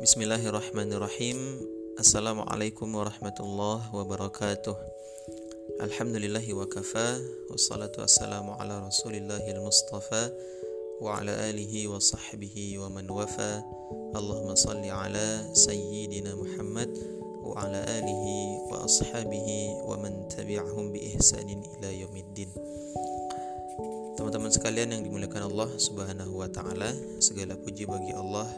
Bismillahirrahmanirrahim. Assalamualaikum warahmatullahi wabarakatuh. Alhamdulillahi wa kafa Wassalatu wassalamu ala rasulillahil mustafa Wa ala alihi wa sahbihi wa man wafa. Allahumma salli ala sayyidina Muhammad Wa ala alihi wa ashabihi Wa man tabi'ahum bi ihsanin ila yaumiddin. Teman-teman sekalian yang dimuliakan Allah subhanahu wa ta'ala Segala puji bagi Allah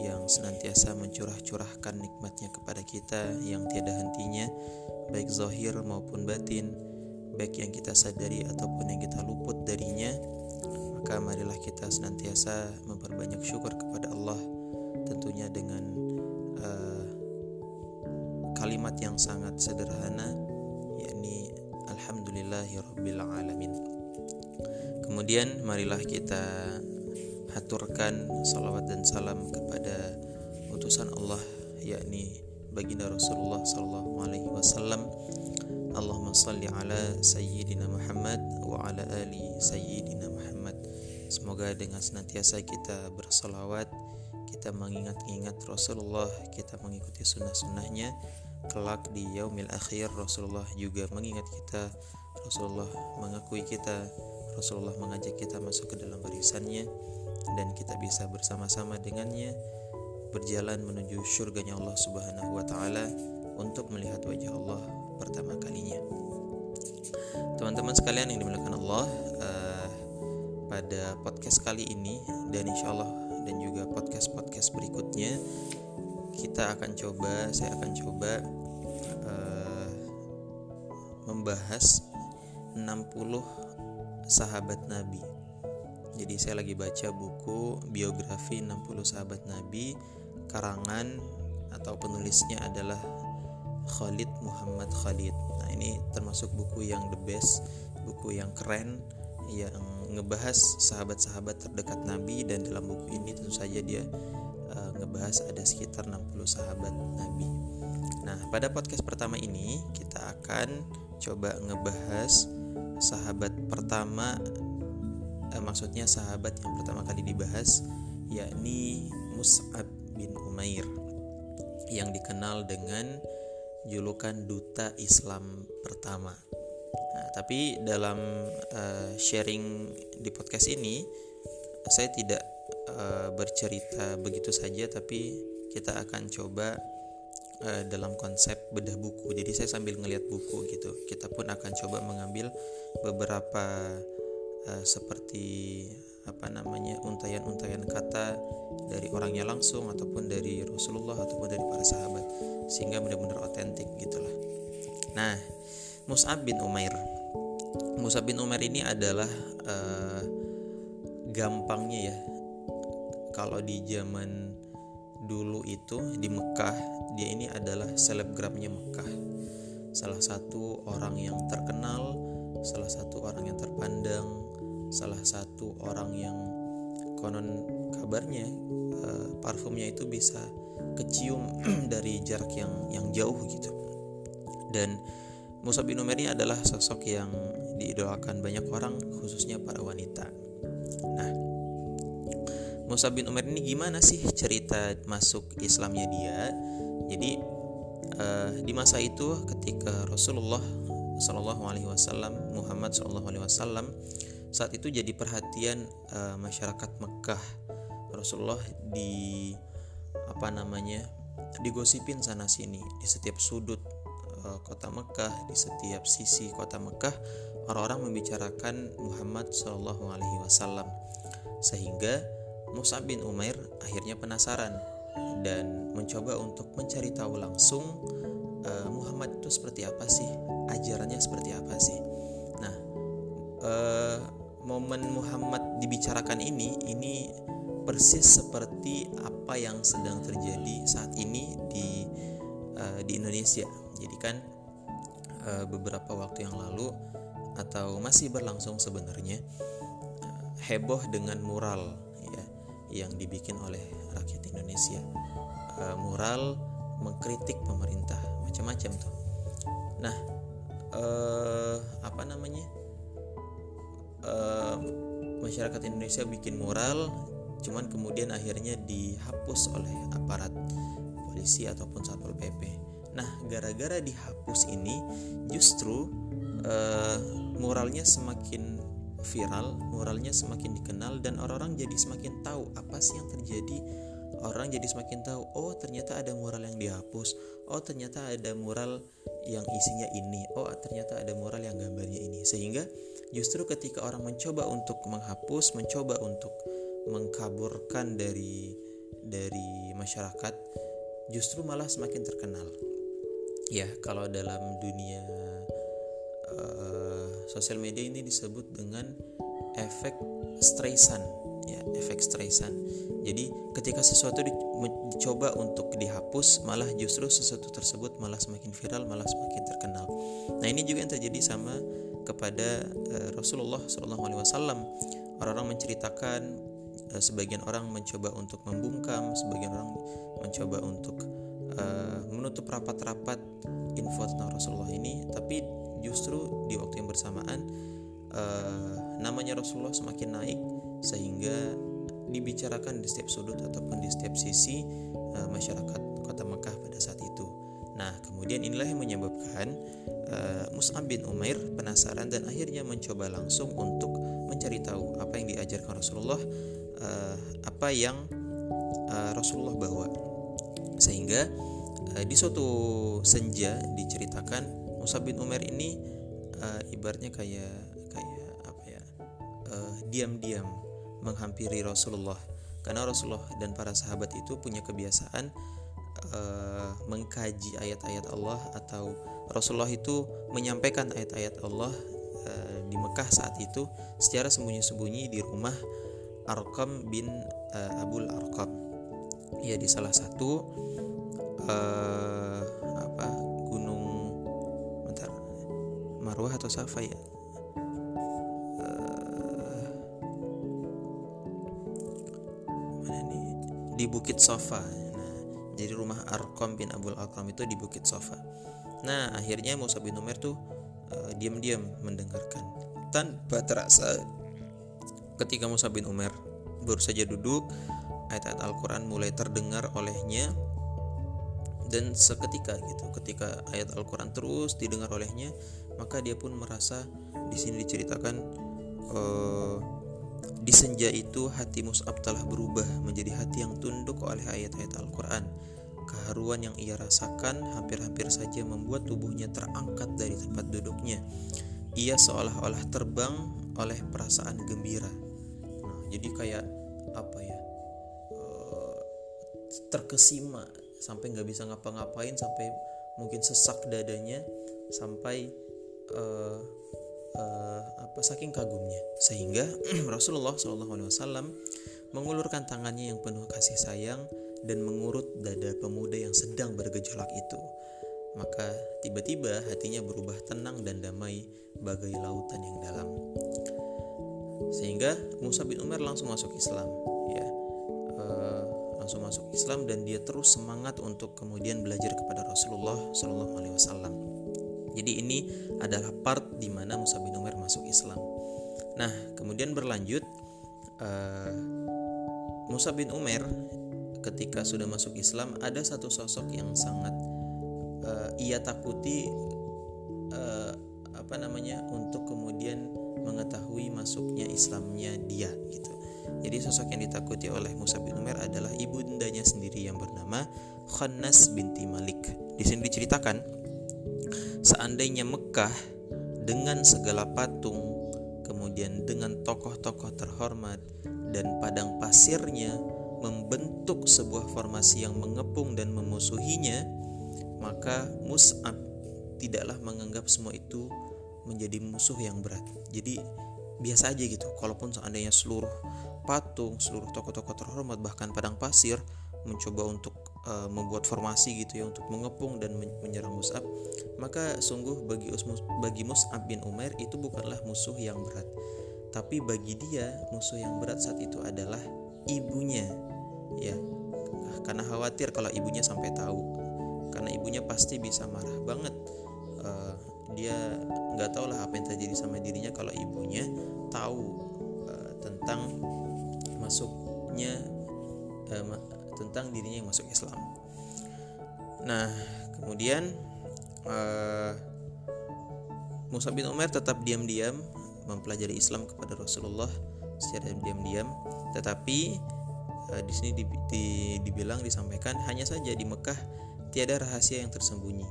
yang senantiasa mencurah-curahkan nikmatnya kepada kita yang tiada hentinya baik zahir maupun batin baik yang kita sadari ataupun yang kita luput darinya maka marilah kita senantiasa memperbanyak syukur kepada Allah tentunya dengan uh, kalimat yang sangat sederhana yakni alhamdulillahirabbil alamin. Kemudian marilah kita haturkan salawat dan salam kepada utusan Allah yakni baginda Rasulullah sallallahu alaihi wasallam. Allahumma salli ala sayyidina Muhammad wa ala ali sayyidina Muhammad. Semoga dengan senantiasa kita bersalawat kita mengingat-ingat Rasulullah kita mengikuti sunnah-sunnahnya kelak di yaumil akhir Rasulullah juga mengingat kita Rasulullah mengakui kita Rasulullah mengajak kita masuk ke dalam barisannya dan kita bisa bersama-sama dengannya berjalan menuju surganya Allah Subhanahu wa taala untuk melihat wajah Allah pertama kalinya. Teman-teman sekalian yang dimuliakan Allah, uh, pada podcast kali ini dan insya Allah dan juga podcast-podcast berikutnya kita akan coba, saya akan coba uh, membahas 60 sahabat Nabi jadi saya lagi baca buku biografi 60 sahabat Nabi karangan atau penulisnya adalah Khalid Muhammad Khalid. Nah, ini termasuk buku yang the best, buku yang keren yang ngebahas sahabat-sahabat terdekat Nabi dan dalam buku ini tentu saja dia uh, ngebahas ada sekitar 60 sahabat Nabi. Nah, pada podcast pertama ini kita akan coba ngebahas sahabat pertama eh, maksudnya sahabat yang pertama kali dibahas yakni Mus'ab bin Umair yang dikenal dengan julukan duta Islam pertama. Nah, tapi dalam uh, sharing di podcast ini saya tidak uh, bercerita begitu saja tapi kita akan coba uh, dalam konsep bedah buku. Jadi saya sambil ngelihat buku gitu. Kita pun akan coba mengambil beberapa uh, seperti apa namanya untayan-untayan kata dari orangnya langsung ataupun dari Rasulullah ataupun dari para sahabat sehingga benar-benar otentik gitulah. Nah, Mus'ab bin Umair. Mus'ab bin Umair ini adalah uh, gampangnya ya. Kalau di zaman dulu itu di Mekah, dia ini adalah selebgramnya Mekah. Salah satu orang yang terkenal, salah satu orang yang terpandang, salah satu orang yang konon kabarnya uh, parfumnya itu bisa kecium dari jarak yang yang jauh gitu. Dan Musa bin Umar ini adalah sosok yang diidolakan banyak orang khususnya para wanita. Nah Musa bin Umar ini gimana sih cerita masuk Islamnya dia? Jadi uh, di masa itu ketika Rasulullah Shallallahu Alaihi Wasallam Muhammad Shallallahu Alaihi Wasallam saat itu jadi perhatian uh, masyarakat Mekah. Rasulullah di apa namanya digosipin sana sini di setiap sudut uh, kota Mekah di setiap sisi kota Mekah orang-orang membicarakan Muhammad Shallallahu Alaihi Wasallam. Sehingga Musa bin Umair akhirnya penasaran dan mencoba untuk mencari tahu langsung uh, Muhammad itu seperti apa sih? Ajarannya seperti apa sih? Nah momen Muhammad dibicarakan ini ini persis seperti apa yang sedang terjadi saat ini di uh, di Indonesia. Jadi kan uh, beberapa waktu yang lalu atau masih berlangsung sebenarnya uh, heboh dengan mural ya yang dibikin oleh rakyat Indonesia. Uh, mural mengkritik pemerintah macam-macam tuh. Nah, uh, apa namanya? Uh, masyarakat Indonesia bikin mural cuman kemudian akhirnya dihapus oleh aparat polisi ataupun satpol pp nah gara-gara dihapus ini justru uh, muralnya semakin viral muralnya semakin dikenal dan orang-orang jadi semakin tahu apa sih yang terjadi orang jadi semakin tahu oh ternyata ada mural yang dihapus. Oh ternyata ada mural yang isinya ini. Oh ternyata ada mural yang gambarnya ini. Sehingga justru ketika orang mencoba untuk menghapus mencoba untuk mengkaburkan dari dari masyarakat justru malah semakin terkenal. Ya kalau dalam dunia uh, sosial media ini disebut dengan efek Streisand ya efek Streisand jadi ketika sesuatu dicoba untuk dihapus malah justru sesuatu tersebut malah semakin viral malah semakin terkenal. Nah ini juga yang terjadi sama kepada uh, Rasulullah SAW orang-orang menceritakan uh, sebagian orang mencoba untuk membungkam sebagian orang mencoba untuk uh, menutup rapat-rapat info tentang Rasulullah ini. Tapi justru di waktu yang bersamaan uh, namanya Rasulullah semakin naik sehingga dibicarakan di setiap sudut ataupun di setiap sisi uh, masyarakat kota Mekah pada saat itu. Nah, kemudian inilah yang menyebabkan uh, Mus'ab bin Umair penasaran dan akhirnya mencoba langsung untuk mencari tahu apa yang diajarkan Rasulullah, uh, apa yang uh, Rasulullah bawa. Sehingga uh, di suatu senja diceritakan Mus'ab bin Umair ini uh, ibaratnya kayak kayak apa ya? diam-diam menghampiri Rasulullah karena Rasulullah dan para sahabat itu punya kebiasaan uh, mengkaji ayat-ayat Allah atau Rasulullah itu menyampaikan ayat-ayat Allah uh, di Mekah saat itu secara sembunyi-sembunyi di rumah Arqam bin uh, Abul Arqam ya di salah satu uh, apa gunung Marwah atau Safa ya di Bukit Sofa. Nah, jadi rumah Arkom bin Abdul Arkom itu di Bukit Sofa. Nah, akhirnya Musa bin Umar tuh uh, diam-diam mendengarkan tanpa terasa ketika Musa bin Umar baru saja duduk ayat-ayat Al-Quran mulai terdengar olehnya dan seketika gitu ketika ayat Al-Quran terus didengar olehnya maka dia pun merasa di sini diceritakan uh, di senja itu hati Mus'ab telah berubah menjadi hati yang tunduk oleh ayat-ayat Al-Quran. Keharuan yang ia rasakan hampir-hampir saja membuat tubuhnya terangkat dari tempat duduknya. Ia seolah-olah terbang oleh perasaan gembira. Nah, jadi kayak apa ya? Eh, terkesima sampai nggak bisa ngapa-ngapain sampai mungkin sesak dadanya sampai uh, uh, apa saking kagumnya. Sehingga Rasulullah SAW mengulurkan tangannya yang penuh kasih sayang dan mengurut dada pemuda yang sedang bergejolak itu. Maka tiba-tiba hatinya berubah tenang dan damai bagai lautan yang dalam. Sehingga Musa bin Umar langsung masuk Islam ya. Uh, langsung masuk Islam dan dia terus semangat untuk kemudian belajar kepada Rasulullah SAW jadi ini adalah part di mana Musa bin Umar masuk Islam. Nah, kemudian berlanjut uh, Musa bin Umar ketika sudah masuk Islam ada satu sosok yang sangat uh, ia takuti uh, apa namanya untuk kemudian mengetahui masuknya Islamnya dia gitu. Jadi sosok yang ditakuti oleh Musa bin Umar adalah ibundanya sendiri yang bernama Khannas binti Malik. Di sini diceritakan Seandainya Mekah dengan segala patung, kemudian dengan tokoh-tokoh terhormat dan padang pasirnya membentuk sebuah formasi yang mengepung dan memusuhinya, maka Mus'ab tidaklah menganggap semua itu menjadi musuh yang berat. Jadi biasa aja gitu. Kalaupun seandainya seluruh patung, seluruh tokoh-tokoh terhormat bahkan padang pasir mencoba untuk uh, membuat formasi gitu ya untuk mengepung dan menyerang Mus'ab maka sungguh bagi bagi Mus'ab bin Umair itu bukanlah musuh yang berat. Tapi bagi dia musuh yang berat saat itu adalah ibunya ya. Karena khawatir kalau ibunya sampai tahu. Karena ibunya pasti bisa marah banget. Uh, dia nggak tahu lah apa yang terjadi sama dirinya kalau ibunya tahu uh, tentang masuknya tentang dirinya yang masuk Islam. Nah, kemudian uh, Musa bin Umar tetap diam-diam mempelajari Islam kepada Rasulullah secara diam-diam, tetapi uh, di sini di, di, dibilang disampaikan hanya saja di Mekah tiada rahasia yang tersembunyi.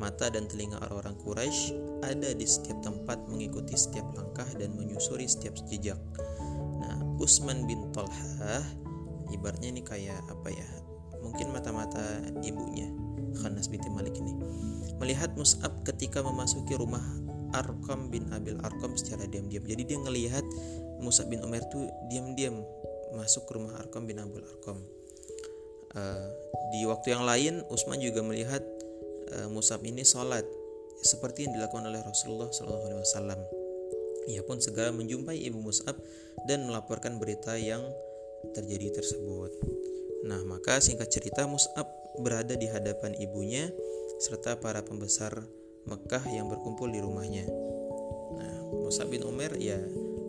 Mata dan telinga orang-orang Quraisy ada di setiap tempat mengikuti setiap langkah dan menyusuri setiap jejak. Nah, Usman bin Tolhah ibaratnya ini kayak apa ya? Mungkin mata-mata ibunya Khanas binti Malik ini melihat Mus'ab ketika memasuki rumah Arqam bin Abil Arqam secara diam-diam. Jadi dia ngelihat Mus'ab bin Umar tuh diam-diam masuk ke rumah Arqam bin Abil Arqam. Uh, di waktu yang lain Utsman juga melihat uh, Mus'ab ini sholat seperti yang dilakukan oleh Rasulullah SAW. Ia pun segera menjumpai ibu Mus'ab dan melaporkan berita yang terjadi tersebut. Nah, maka singkat cerita Mus'ab berada di hadapan ibunya serta para pembesar Mekah yang berkumpul di rumahnya. Nah, Musa bin Umar ya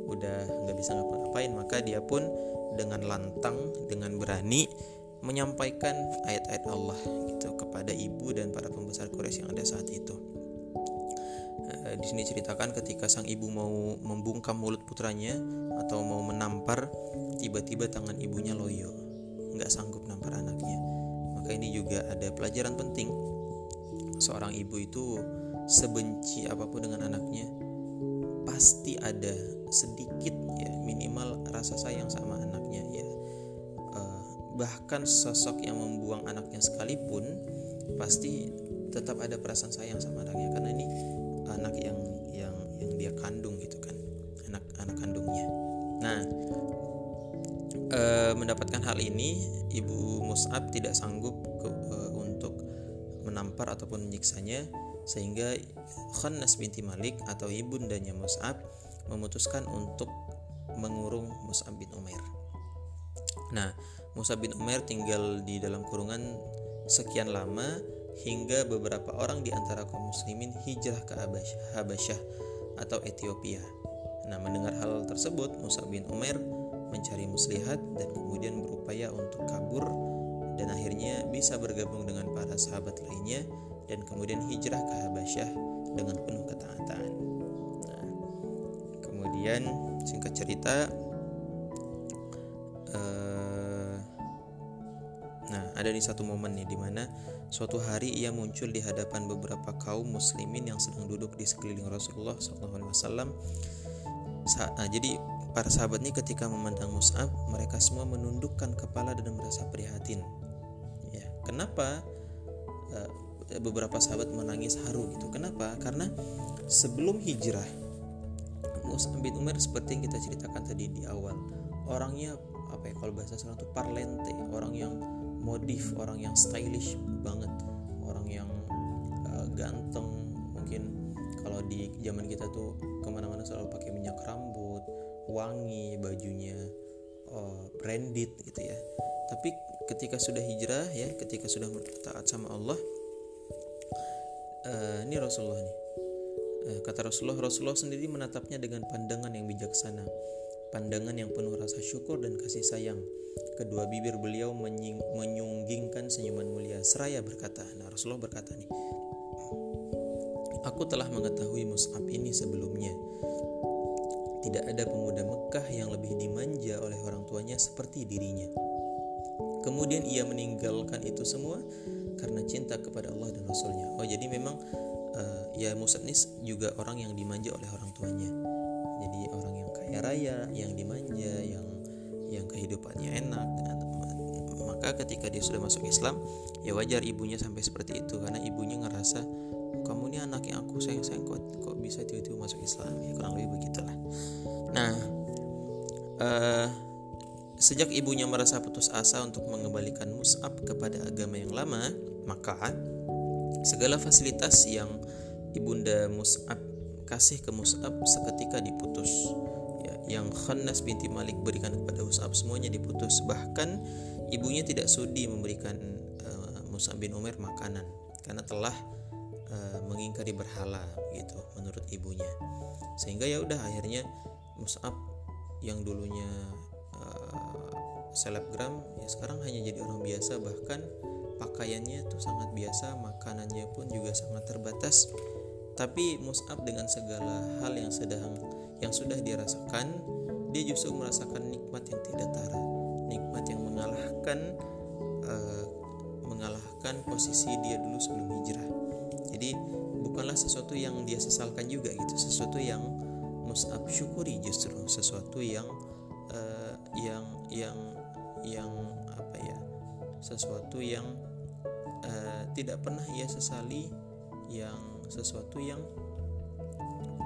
udah nggak bisa ngapa-ngapain maka dia pun dengan lantang dengan berani menyampaikan ayat-ayat Allah gitu kepada ibu dan para pembesar Quraisy yang ada saat itu. Eh, di sini ceritakan ketika sang ibu mau membungkam mulut putranya atau mau menampar, tiba-tiba tangan ibunya loyo, nggak sanggup nampar anaknya. Maka ini juga ada pelajaran penting. Seorang ibu itu sebenci apa pun dengan anaknya pasti ada sedikit ya minimal rasa sayang sama anaknya ya. Uh, bahkan sosok yang membuang anaknya sekalipun pasti tetap ada perasaan sayang sama anaknya. Karena ini anak yang yang yang dia kandung gitu kan anak anak kandungnya nah e, mendapatkan hal ini ibu Mus'ab tidak sanggup ke, e, untuk menampar ataupun menyiksanya sehingga Khannas binti Malik atau ibundanya Mus'ab memutuskan untuk mengurung Mus'ab bin Umair. Nah, Mus'ab bin Umair tinggal di dalam kurungan sekian lama hingga beberapa orang di antara kaum muslimin hijrah ke Habasyah atau Ethiopia. Nah, mendengar hal tersebut, Mus'ab bin Umair mencari muslihat dan kemudian berupaya untuk kabur dan akhirnya bisa bergabung dengan para sahabat lainnya dan kemudian hijrah ke Habasyah dengan penuh ketaatan. Nah, kemudian singkat cerita uh, nah ada di satu momen nih di mana suatu hari ia muncul di hadapan beberapa kaum muslimin yang sedang duduk di sekeliling Rasulullah SAW. Nah, jadi Para sahabat ini ketika memandang Mus'ab, mereka semua menundukkan kepala dan merasa prihatin. Ya, kenapa uh, beberapa sahabat menangis haru gitu? Kenapa? Karena sebelum hijrah, Mus'ab bin Umar seperti yang kita ceritakan tadi di awal, orangnya apa ya kalau bahasa sekarang itu parlente, orang yang modif, orang yang stylish banget, orang yang uh, ganteng, mungkin kalau di zaman kita tuh ke mana-mana selalu pakai minyak rambut wangi bajunya uh, branded gitu ya. Tapi ketika sudah hijrah ya ketika sudah taat sama Allah uh, ini Rasulullah nih. Uh, kata Rasulullah Rasulullah sendiri menatapnya dengan pandangan yang bijaksana pandangan yang penuh rasa syukur dan kasih sayang kedua bibir beliau menyunggingkan senyuman mulia seraya berkata nah Rasulullah berkata nih aku telah mengetahui Mus'ab ini sebelumnya tidak ada pemuda Mekah yang lebih dimanja oleh orang tuanya seperti dirinya. Kemudian ia meninggalkan itu semua karena cinta kepada Allah dan Rasulnya. Oh jadi memang uh, ya Musa ini juga orang yang dimanja oleh orang tuanya. Jadi orang raya, yang dimanja, yang yang kehidupannya enak. Maka ketika dia sudah masuk Islam, ya wajar ibunya sampai seperti itu karena ibunya ngerasa kamu ini anak yang aku sayang sayang kok kok bisa tiba-tiba masuk Islam? Ya kurang lebih begitulah. Nah uh, sejak ibunya merasa putus asa untuk mengembalikan Mus'ab kepada agama yang lama maka segala fasilitas yang ibunda Mus'ab kasih ke Mus'ab seketika diputus ya, yang Khannas binti Malik berikan kepada Mus'ab semuanya diputus. Bahkan ibunya tidak sudi memberikan uh, Mus'ab bin Umar makanan karena telah uh, mengingkari berhala gitu menurut ibunya. Sehingga ya udah akhirnya Mus'ab yang dulunya uh, selebgram ya sekarang hanya jadi orang biasa. Bahkan pakaiannya tuh sangat biasa makanannya pun juga sangat terbatas. Tapi Mus'ab dengan segala hal yang sedang yang sudah dirasakan dia justru merasakan nikmat yang tidak tara nikmat yang mengalahkan uh, mengalahkan posisi dia dulu sebelum hijrah. Jadi bukanlah sesuatu yang dia sesalkan juga gitu sesuatu yang Mus'ab syukuri justru sesuatu yang uh, yang yang yang apa ya sesuatu yang uh, tidak pernah ia sesali yang sesuatu yang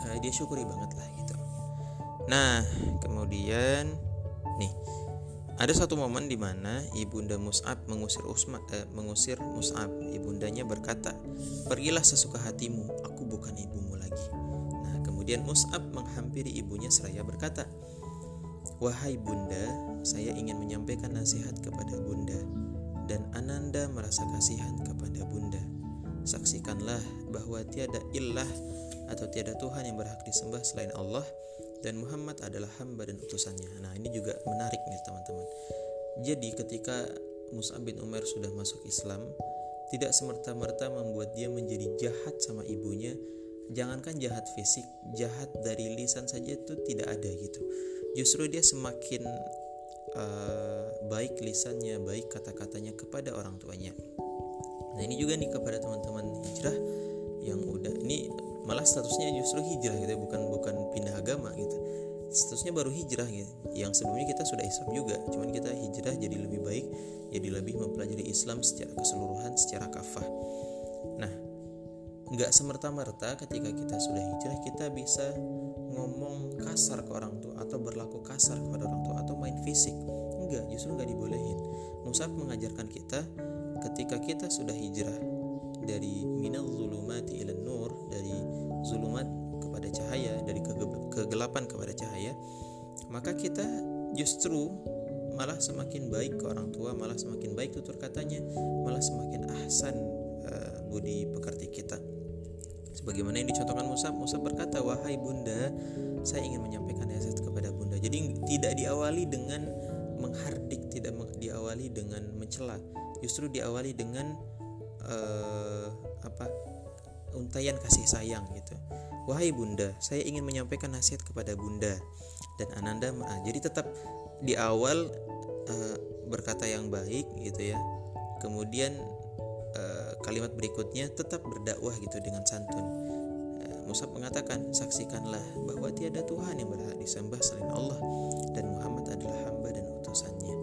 uh, dia syukuri banget lah gitu nah kemudian nih ada satu momen di mana ibunda Mus'ab mengusir Usma, eh, mengusir Mus'ab. Ibundanya berkata, "Pergilah sesuka hatimu, aku bukan ibumu lagi." Nah, kemudian Mus'ab menghampiri ibunya seraya berkata, "Wahai bunda, saya ingin menyampaikan nasihat kepada bunda dan Ananda merasa kasihan kepada bunda. Saksikanlah bahwa tiada ilah atau tiada Tuhan yang berhak disembah selain Allah." Dan Muhammad adalah hamba dan utusannya. Nah, ini juga menarik nih teman-teman. Jadi ketika Mus'ab bin Umar sudah masuk Islam, tidak semerta-merta membuat dia menjadi jahat sama ibunya. Jangankan jahat fisik, jahat dari lisan saja itu tidak ada gitu. Justru dia semakin uh, baik lisannya, baik kata-katanya kepada orang tuanya. Nah ini juga nih kepada teman-teman hijrah yang udah ini malah statusnya justru hijrah gitu ya bukan bukan pindah agama gitu. Statusnya baru hijrah gitu. Yang sebelumnya kita sudah Islam juga cuman kita hijrah jadi lebih baik jadi lebih mempelajari Islam secara keseluruhan secara kafah. Nah nggak semerta-merta ketika kita sudah hijrah kita bisa ngomong kasar ke orang tua atau berlaku kasar kepada orang tua atau main fisik. Enggak justru nggak dibolehin. Musab mengajarkan kita ketika kita sudah hijrah dari minal zulumati ila nur dari zulumat kepada cahaya dari kegelapan kepada cahaya maka kita justru malah semakin baik ke orang tua malah semakin baik tutur katanya malah semakin ahsan uh, budi pekerti kita. Sebagaimana yang dicontohkan Musa Musa berkata wahai bunda saya ingin menyampaikan nasihat kepada bunda. Jadi tidak diawali dengan menghardik tidak diawali dengan mencela justru diawali dengan uh, apa untayan kasih sayang gitu. Wahai bunda, saya ingin menyampaikan nasihat kepada bunda dan Ananda. Jadi tetap di awal uh, berkata yang baik gitu ya. Kemudian uh, kalimat berikutnya tetap berdakwah gitu dengan santun. Musab mengatakan, saksikanlah bahwa tiada Tuhan yang berhak disembah selain Allah dan Muhammad adalah hamba dan utusannya.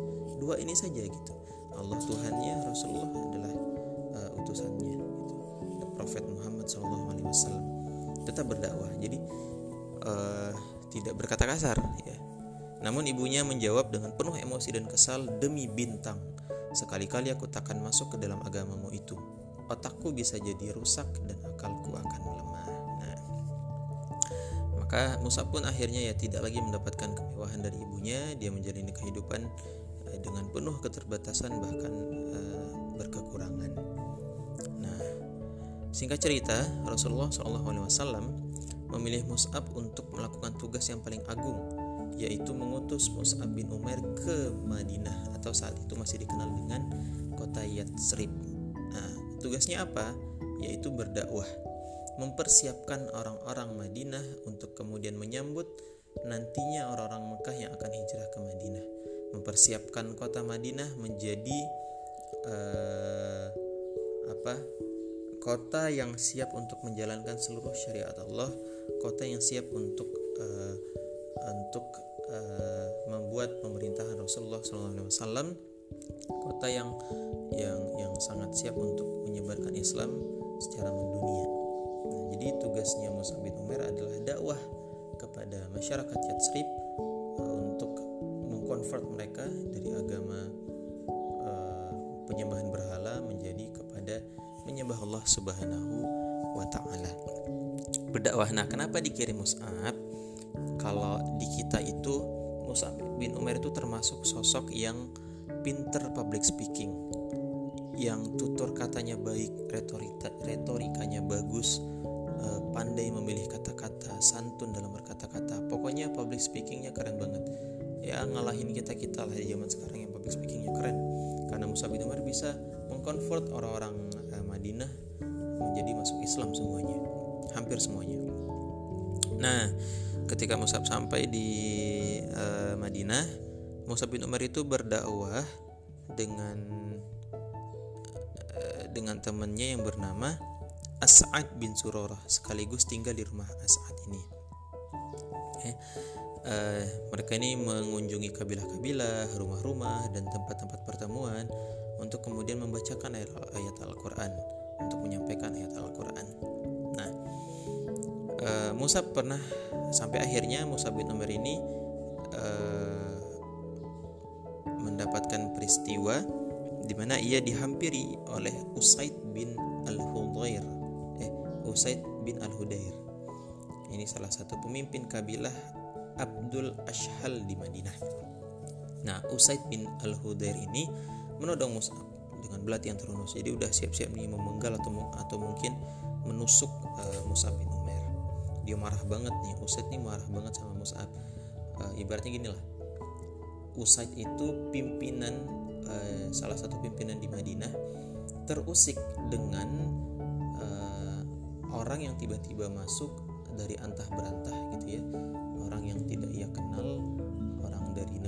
Dua ini saja gitu. Allah Tuhannya, Rasulullah adalah uh, utusannya. Prophet Muhammad SAW tetap berdakwah. Jadi uh, tidak berkata kasar ya. Namun ibunya menjawab dengan penuh emosi dan kesal demi bintang. Sekali-kali aku takkan masuk ke dalam agamamu itu. Otakku bisa jadi rusak dan akalku akan melemah. Nah. Maka Musa pun akhirnya ya tidak lagi mendapatkan kemewahan dari ibunya. Dia menjalani kehidupan uh, dengan penuh keterbatasan bahkan uh, berkekurangan Singkat cerita, Rasulullah SAW memilih Mus'ab untuk melakukan tugas yang paling agung, yaitu mengutus Mus'ab bin Umar ke Madinah atau saat itu masih dikenal dengan kota Yatsrib. Nah, tugasnya apa? Yaitu berdakwah, mempersiapkan orang-orang Madinah untuk kemudian menyambut nantinya orang-orang Mekah yang akan hijrah ke Madinah, mempersiapkan kota Madinah menjadi uh, apa? Kota yang siap untuk menjalankan seluruh syariat Allah, kota yang siap untuk uh, untuk uh, membuat pemerintahan Rasulullah SAW, kota yang yang yang sangat siap untuk menyebarkan Islam secara mendunia. Nah, jadi tugasnya Musa bin Umar adalah dakwah kepada masyarakat Yatsrib uh, untuk mengkonvert mereka dari agama uh, penyembahan berhala menyembah Allah Subhanahu wa taala. Berdakwah. Nah, kenapa dikirim Mus'ab? Kalau di kita itu Mus'ab bin Umar itu termasuk sosok yang pinter public speaking, yang tutur katanya baik, retorika retorikanya bagus, eh, pandai memilih kata-kata, santun dalam berkata-kata. Pokoknya public speakingnya keren banget. Ya ngalahin kita kita lah di zaman sekarang yang public speakingnya keren karena Musa bin Umar bisa mengkonvert orang-orang uh, Madinah menjadi masuk Islam semuanya hampir semuanya. Nah ketika Musab sampai di uh, Madinah Musa bin Umar itu berdakwah dengan uh, dengan temannya yang bernama As'ad bin Surorah sekaligus tinggal di rumah As'ad ini. Eh, uh, mereka ini mengunjungi kabilah-kabilah, rumah-rumah dan tempat-tempat pertemuan untuk kemudian membacakan ayat, Al-Quran untuk menyampaikan ayat Al-Quran. Nah, uh, Musa pernah sampai akhirnya Musa bin Umar ini uh, mendapatkan peristiwa di mana ia dihampiri oleh Usaid bin Al-Hudair. Eh, Usaid bin Al-Hudair. Ini salah satu pemimpin kabilah Abdul Ashhal di Madinah. Nah, Usaid bin Al-Hudair ini menodong Mus'ab dengan belati yang terunus. Jadi udah siap-siap nih memenggal atau atau mungkin menusuk uh, Mus'ab bin Umar. Dia marah banget nih. Usaid nih marah banget sama Mus'ab. Uh, ibaratnya gini lah. Usaid itu pimpinan uh, salah satu pimpinan di Madinah terusik dengan uh, orang yang tiba-tiba masuk dari antah berantah gitu ya orang yang tidak ia kenal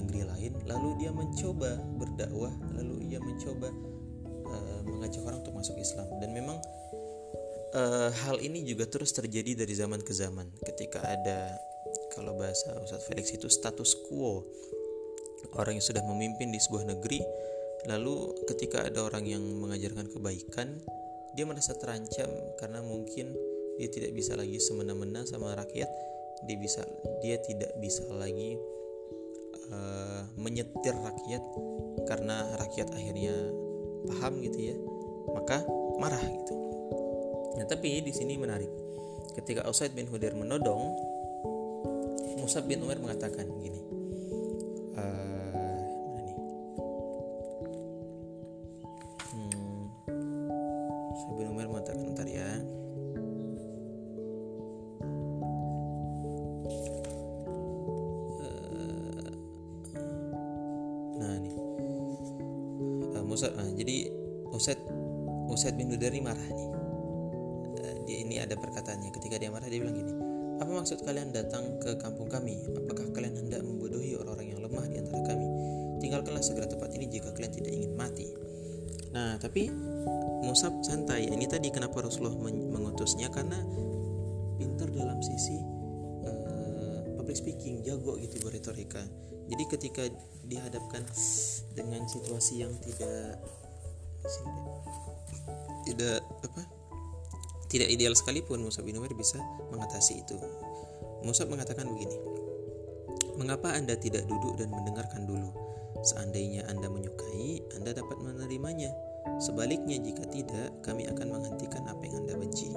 negeri lain lalu dia mencoba berdakwah lalu ia mencoba uh, mengajak orang untuk masuk Islam. Dan memang uh, hal ini juga terus terjadi dari zaman ke zaman. Ketika ada kalau bahasa Ustadz Felix itu status quo. Orang yang sudah memimpin di sebuah negeri lalu ketika ada orang yang mengajarkan kebaikan dia merasa terancam karena mungkin dia tidak bisa lagi semena-mena sama rakyat. Dia bisa dia tidak bisa lagi uh, menyetir rakyat karena rakyat akhirnya paham gitu ya maka marah gitu. Nah tapi di sini menarik. Ketika Usaid bin Hudair menodong Musab bin Umar mengatakan gini uh, maksud kalian datang ke kampung kami? Apakah kalian hendak membodohi orang-orang yang lemah di antara kami? Tinggalkanlah segera tempat ini jika kalian tidak ingin mati. Nah, tapi Musab santai. Ini tadi kenapa Rasulullah mengutusnya karena pintar dalam sisi uh, public speaking, jago gitu berretorika. Jadi ketika dihadapkan dengan situasi yang tidak tidak apa tidak ideal sekalipun Musa bin Umar bisa mengatasi itu. Musa mengatakan begini, mengapa anda tidak duduk dan mendengarkan dulu? Seandainya anda menyukai, anda dapat menerimanya. Sebaliknya jika tidak, kami akan menghentikan apa yang anda benci.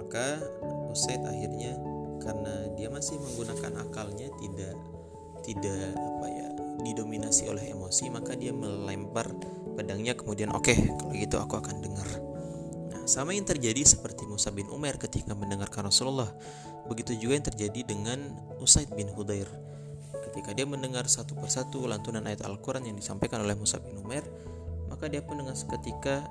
Maka Usaid akhirnya karena dia masih menggunakan akalnya tidak tidak apa ya didominasi oleh emosi maka dia melempar pedangnya kemudian oke okay, kalau gitu aku akan dengar sama yang terjadi seperti Musa bin Umar ketika mendengarkan Rasulullah begitu juga yang terjadi dengan Usaid bin Hudair ketika dia mendengar satu persatu lantunan ayat Al-Quran yang disampaikan oleh Musa bin Umar maka dia pun dengan seketika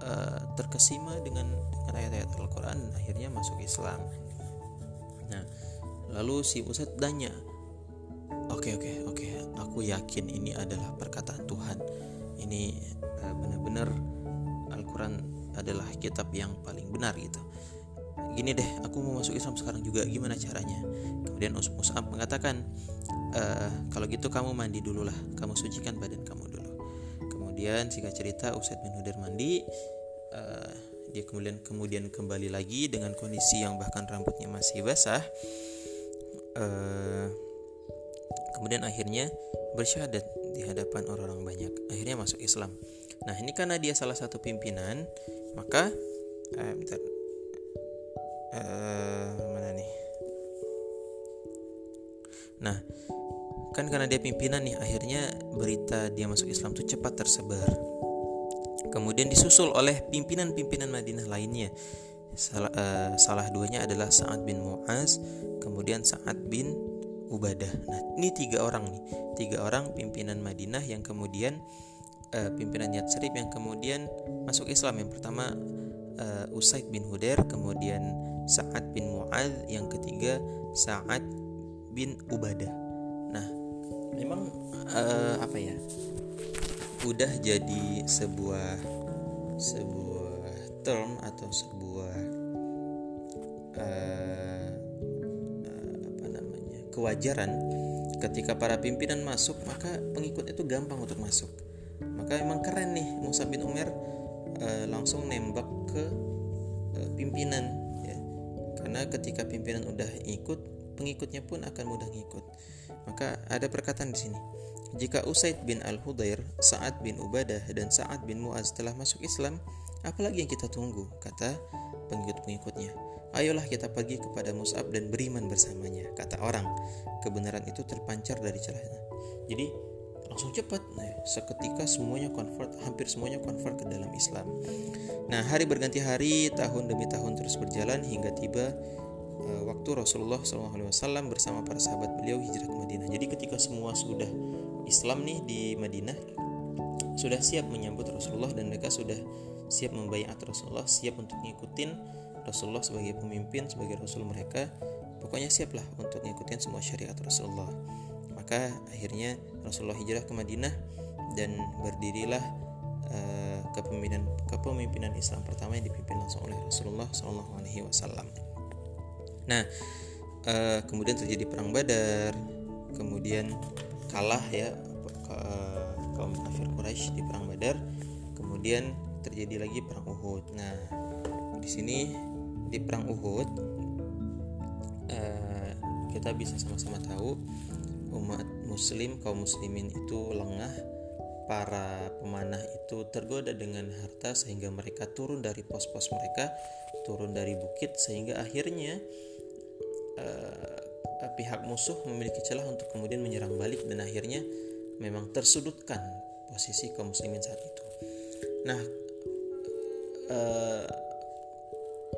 uh, terkesima dengan dengan ayat-ayat Al-Quran dan akhirnya masuk Islam nah lalu si Usaid tanya Oke oke oke, aku yakin ini adalah perkataan Tuhan. Ini uh, benar-benar Al-Quran adalah kitab yang paling benar gitu. Gini deh, aku mau masuk Islam sekarang juga. Gimana caranya? Kemudian Mus'ab mengatakan, e, kalau gitu kamu mandi dulu lah. Kamu sucikan badan kamu dulu. Kemudian jika cerita Usaid bin Hudair mandi, uh, dia kemudian kemudian kembali lagi dengan kondisi yang bahkan rambutnya masih basah. Uh, kemudian akhirnya bersyahadat di hadapan orang-orang banyak akhirnya masuk Islam nah ini karena dia salah satu pimpinan maka eh, bentar. Eh, mana nih? Nah kan karena dia pimpinan nih akhirnya berita dia masuk Islam tuh cepat tersebar. Kemudian disusul oleh pimpinan-pimpinan Madinah lainnya. Salah, uh, salah duanya adalah Sa'ad bin Mu'az kemudian Sa'ad bin Ubadah. Nah, ini tiga orang nih, tiga orang pimpinan Madinah yang kemudian uh, pimpinan Yatsrib yang kemudian masuk Islam. Yang pertama uh, Usaid bin Hudair, kemudian Sa'ad bin Mu'ad, yang ketiga Sa'ad bin Ubadah. Nah, memang uh, apa ya? Udah jadi sebuah sebuah term atau sebuah uh, apa namanya kewajaran ketika para pimpinan masuk maka pengikut itu gampang untuk masuk maka emang keren nih Musa bin Umar uh, langsung nembak ke uh, pimpinan ya karena ketika pimpinan udah ikut pengikutnya pun akan mudah ngikut maka ada perkataan di sini jika Usaid bin Al-Hudair, Sa'ad bin Ubadah, dan Sa'ad bin Mu'az telah masuk Islam, apalagi yang kita tunggu, kata pengikut-pengikutnya. Ayolah kita pergi kepada Mus'ab dan beriman bersamanya, kata orang. Kebenaran itu terpancar dari celahnya. Jadi langsung cepat, nah, seketika semuanya convert, hampir semuanya convert ke dalam Islam. Nah, hari berganti hari, tahun demi tahun terus berjalan hingga tiba uh, waktu Rasulullah SAW bersama para sahabat beliau hijrah ke Madinah. Jadi ketika semua sudah Islam nih di Madinah sudah siap menyambut Rasulullah dan mereka sudah siap membayar Rasulullah, siap untuk ngikutin Rasulullah sebagai pemimpin, sebagai Rasul mereka. Pokoknya siaplah untuk ngikutin semua syariat Rasulullah. Maka akhirnya Rasulullah hijrah ke Madinah dan berdirilah uh, kepemimpinan kepemimpinan Islam pertama yang dipimpin langsung oleh Rasulullah Wasallam. Nah, uh, kemudian terjadi perang Badar, kemudian kalah ya kaum kafir Quraisy di perang Badar kemudian terjadi lagi perang Uhud nah di sini di perang Uhud uh, kita bisa sama-sama tahu umat muslim kaum muslimin itu lengah para pemanah itu tergoda dengan harta sehingga mereka turun dari pos-pos mereka turun dari bukit sehingga akhirnya uh, pihak musuh memiliki celah untuk kemudian menyerang balik dan akhirnya memang tersudutkan posisi kaum muslimin saat itu. Nah, uh,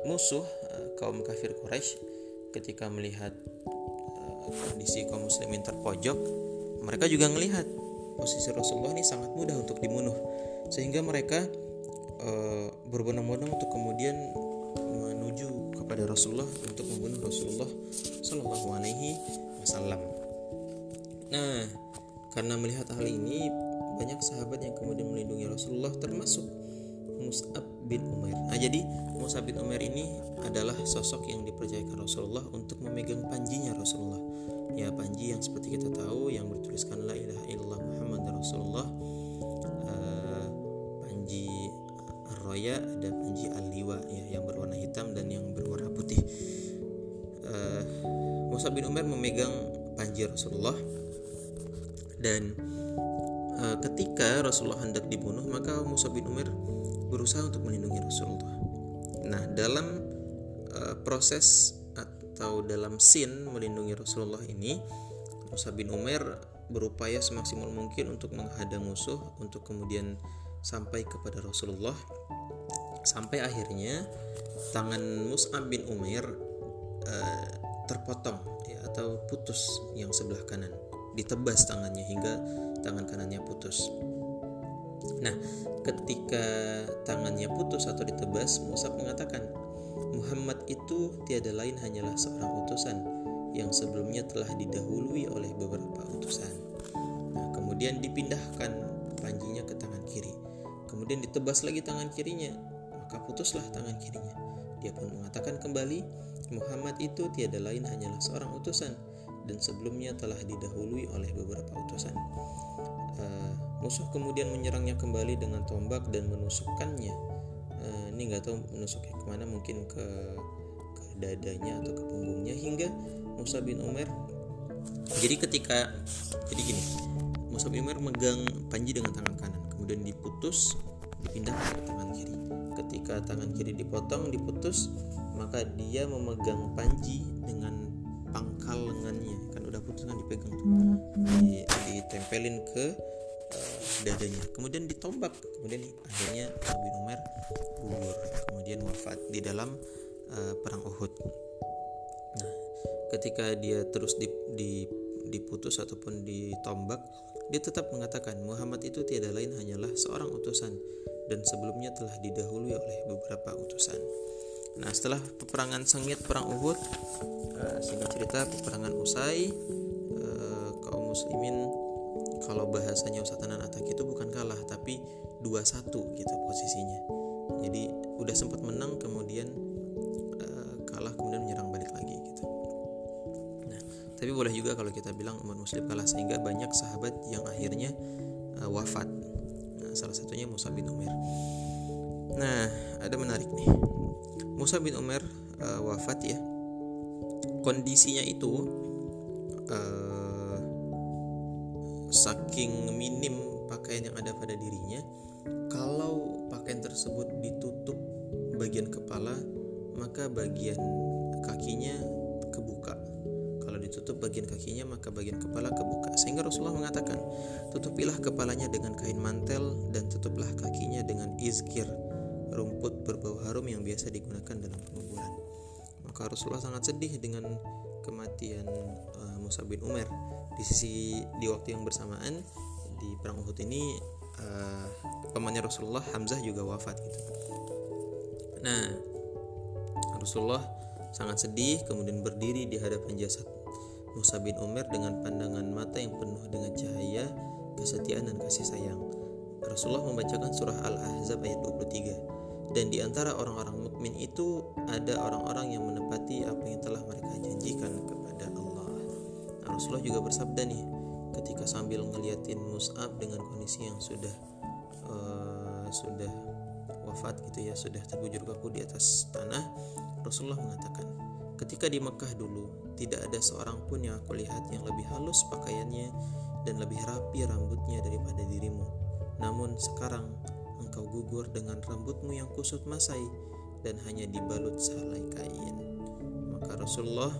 musuh uh, kaum kafir Quraisy ketika melihat kondisi kaum muslimin terpojok, mereka juga melihat posisi Rasulullah ini sangat mudah untuk dibunuh, sehingga mereka uh, berbondong-bondong untuk kemudian menuju kepada Rasulullah untuk membunuh Rasulullah Shallallahu Alaihi Wasallam. Nah, karena melihat hal ini banyak sahabat yang kemudian melindungi Rasulullah termasuk Mus'ab bin Umair. Nah, jadi Mus'ab bin Umair ini adalah sosok yang dipercayakan Rasulullah untuk memegang panjinya Rasulullah. Ya, panji yang seperti kita tahu yang bertuliskan la ilaha illallah Muhammad Rasulullah. Uh, panji Roya ada panji Al-Liwa ya yang berwarna hitam dan yang berwarna putih. Uh, Musa bin Umar memegang panji Rasulullah dan e, ketika Rasulullah hendak dibunuh maka Musa bin Umar berusaha untuk melindungi Rasulullah. Nah dalam e, proses atau dalam scene melindungi Rasulullah ini Musa bin Umar berupaya semaksimal mungkin untuk menghadang musuh untuk kemudian sampai kepada Rasulullah. Sampai akhirnya tangan Mus'ab bin Umair uh, terpotong ya, atau putus yang sebelah kanan. Ditebas tangannya hingga tangan kanannya putus nah ketika tangannya putus atau ditebas Musa mengatakan Muhammad itu tiada lain hanyalah seorang utusan yang sebelumnya telah didahului oleh beberapa utusan. Nah kemudian dipindahkan panjinya ke tangan kiri. Kemudian ditebas lagi tangan kirinya maka putuslah tangan kirinya. Dia pun mengatakan kembali Muhammad itu tiada lain hanyalah seorang utusan dan sebelumnya telah didahului oleh beberapa utusan. Uh, musuh kemudian menyerangnya kembali dengan tombak dan menusukkannya. Uh, ini nggak tahu menusuknya ke mana, mungkin ke ke dadanya atau ke punggungnya hingga Musa bin Umar. Jadi ketika jadi gini, Musa bin Umar megang panji dengan tangan kanan, kemudian diputus, dipindah ke tangan kiri. Ketika tangan kiri dipotong, diputus, maka dia memegang panji dengan pangkal lengannya kan udah putus kan dipegang tuh di, ditempelin ke dadanya kemudian ditombak. Kemudian akhirnya Nabi Umar gugur. Kemudian wafat di dalam uh, perang Uhud. Nah ketika dia terus diputus ataupun ditombak dia tetap mengatakan Muhammad itu tiada lain hanyalah seorang utusan dan sebelumnya telah didahului oleh beberapa utusan. Nah, setelah peperangan sengit perang Uhud, uh, singkat cerita peperangan usai, uh, kaum muslimin kalau bahasanya Ustaz Tanan Atak itu bukan kalah tapi 2-1 gitu posisinya. Jadi udah sempat menang kemudian uh, kalah kemudian menyerang balik lagi gitu. Nah, tapi boleh juga kalau kita bilang umat muslim kalah sehingga banyak sahabat yang akhirnya uh, wafat. Nah, salah satunya Musa bin Umar. Nah, ada menarik nih Musa bin Umar uh, wafat ya kondisinya itu saking minim pakaian yang ada pada dirinya kalau pakaian tersebut ditutup bagian kepala maka bagian kakinya kebuka kalau ditutup bagian kakinya maka bagian kepala kebuka sehingga Rasulullah mengatakan tutupilah kepalanya dengan kain mantel dan tutuplah kakinya dengan izkir rumput berbau harum yang biasa digunakan dalam penguburan. Maka Rasulullah sangat sedih dengan kematian uh, Musa bin Umar. Di sisi di waktu yang bersamaan di perang Uhud ini uh, pamannya Rasulullah Hamzah juga wafat gitu. Nah, Rasulullah sangat sedih kemudian berdiri di hadapan jasad Musa bin Umar dengan pandangan mata yang penuh dengan cahaya, kesetiaan dan kasih sayang. Rasulullah membacakan surah Al-Ahzab ayat 23 dan di antara orang-orang mukmin itu ada orang-orang yang menepati apa yang telah mereka janjikan kepada Allah. Rasulullah juga bersabda nih ketika sambil ngeliatin Mus'ab dengan kondisi yang sudah uh, sudah wafat gitu ya, sudah terbujur kaku di atas tanah, Rasulullah mengatakan, ketika di Mekah dulu tidak ada seorang pun yang aku lihat yang lebih halus pakaiannya dan lebih rapi rambutnya daripada dirimu. Namun sekarang engkau gugur dengan rambutmu yang kusut masai dan hanya dibalut sehelai kain. Maka Rasulullah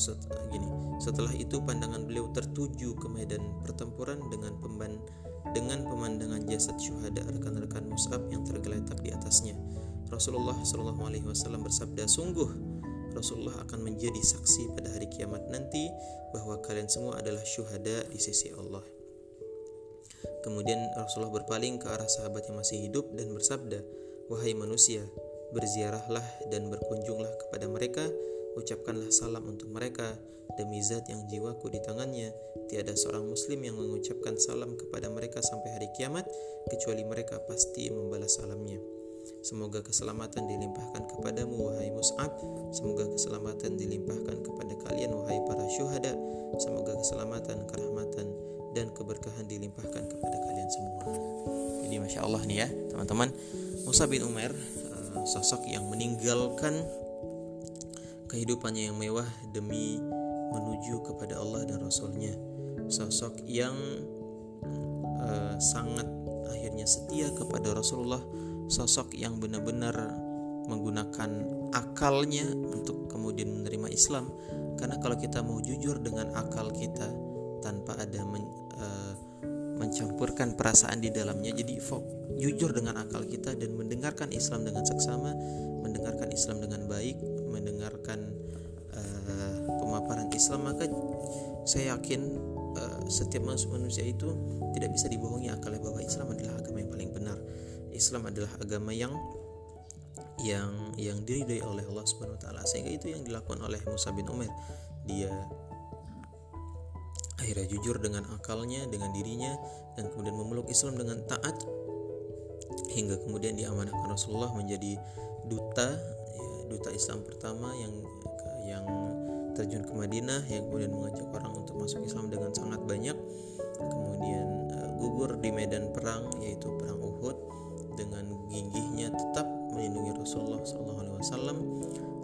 set, gini, setelah itu pandangan beliau tertuju ke medan pertempuran dengan pemban dengan pemandangan jasad syuhada rekan-rekan Mus'ab yang tergeletak di atasnya. Rasulullah Shallallahu Alaihi Wasallam bersabda, sungguh Rasulullah akan menjadi saksi pada hari kiamat nanti bahwa kalian semua adalah syuhada di sisi Allah. Kemudian Rasulullah berpaling ke arah sahabat yang masih hidup dan bersabda, "Wahai manusia, berziarahlah dan berkunjunglah kepada mereka, ucapkanlah salam untuk mereka demi zat yang jiwaku di tangannya. Tiada seorang muslim yang mengucapkan salam kepada mereka sampai hari kiamat kecuali mereka pasti membalas salamnya." Semoga keselamatan dilimpahkan kepadamu wahai Mus'ab Semoga keselamatan dilimpahkan kepada kalian wahai para syuhada Semoga keselamatan, kerahmatan, dan keberkahan dilimpahkan kepada kalian semua. Jadi masya Allah nih ya teman-teman, Musa bin Umar uh, sosok yang meninggalkan kehidupannya yang mewah demi menuju kepada Allah dan Rasulnya. Sosok yang uh, sangat akhirnya setia kepada Rasulullah, sosok yang benar-benar menggunakan akalnya untuk kemudian menerima Islam. Karena kalau kita mau jujur dengan akal kita, tanpa ada men, uh, mencampurkan perasaan di dalamnya jadi jujur dengan akal kita dan mendengarkan Islam dengan seksama mendengarkan Islam dengan baik mendengarkan uh, pemaparan Islam maka saya yakin uh, setiap manusia itu tidak bisa dibohongi akalnya bahwa Islam adalah agama yang paling benar. Islam adalah agama yang yang yang diridhai oleh Allah Subhanahu wa taala. Sehingga itu yang dilakukan oleh Musa bin Umar dia akhirnya jujur dengan akalnya dengan dirinya dan kemudian memeluk Islam dengan taat hingga kemudian diamanahkan Rasulullah menjadi duta duta Islam pertama yang yang terjun ke Madinah yang kemudian mengajak orang untuk masuk Islam dengan sangat banyak. Kemudian uh, gugur di medan perang yaitu perang Uhud dengan gigihnya tetap melindungi Rasulullah SAW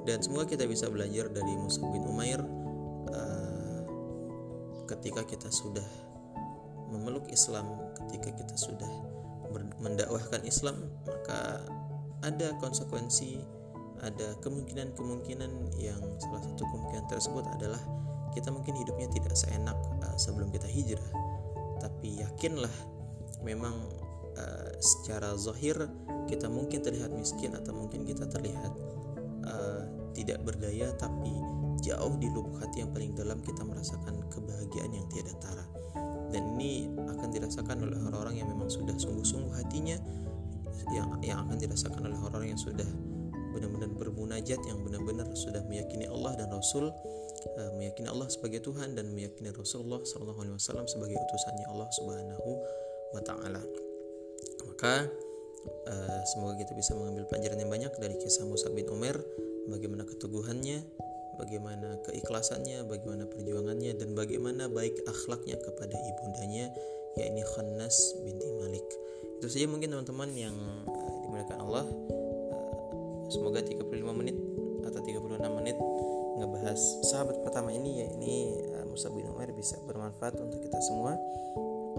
dan semoga kita bisa belajar dari Musa bin Umair ketika kita sudah memeluk Islam, ketika kita sudah mendakwahkan Islam, maka ada konsekuensi, ada kemungkinan-kemungkinan yang salah satu kemungkinan tersebut adalah kita mungkin hidupnya tidak seenak uh, sebelum kita hijrah. Tapi yakinlah memang uh, secara zahir kita mungkin terlihat miskin atau mungkin kita terlihat uh, tidak berdaya tapi jauh di lubuk hati yang paling dalam kita merasakan kebahagiaan yang tiada tara dan ini akan dirasakan oleh orang-orang yang memang sudah sungguh-sungguh hatinya yang yang akan dirasakan oleh orang-orang yang sudah benar-benar bermunajat yang benar-benar sudah meyakini Allah dan Rasul uh, meyakini Allah sebagai Tuhan dan meyakini Rasulullah Shallallahu Alaihi Wasallam sebagai utusannya Allah Subhanahu wa Taala. Maka uh, semoga kita bisa mengambil pelajaran yang banyak dari kisah Musa bin Umar bagaimana keteguhannya bagaimana keikhlasannya bagaimana perjuangannya dan bagaimana baik akhlaknya kepada ibundanya yakni Khannas binti Malik. Itu saja mungkin teman-teman yang uh, dimuliakan Allah semoga 35 menit atau 36 menit ngebahas sahabat pertama ini ya ini uh, Musa bin Umar bisa bermanfaat untuk kita semua.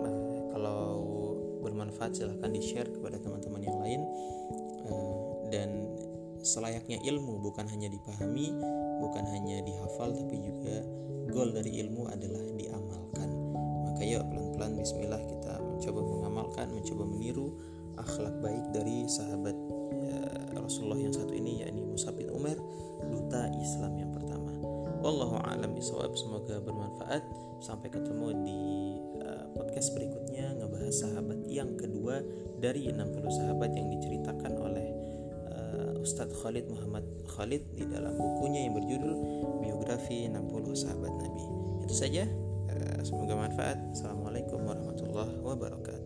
Uh, kalau bermanfaat silahkan di share kepada teman-teman yang lain. Uh, dan selayaknya ilmu bukan hanya dipahami bukan hanya dihafal tapi juga goal dari ilmu adalah diamalkan. Maka yuk pelan-pelan Bismillah kita mencoba mengamalkan mencoba meniru akhlak baik dari sahabat Rasulullah yang satu ini yakni Musa bin Umar duta Islam yang pertama. Wallahu a'lam bishawab semoga bermanfaat. Sampai ketemu di uh, podcast berikutnya ngebahas sahabat yang kedua dari 60 sahabat yang diceritakan oleh uh, Ustadz Khalid Muhammad Khalid di dalam bukunya yang berjudul Biografi 60 Sahabat Nabi. Itu saja. Uh, semoga manfaat. Assalamualaikum warahmatullahi wabarakatuh.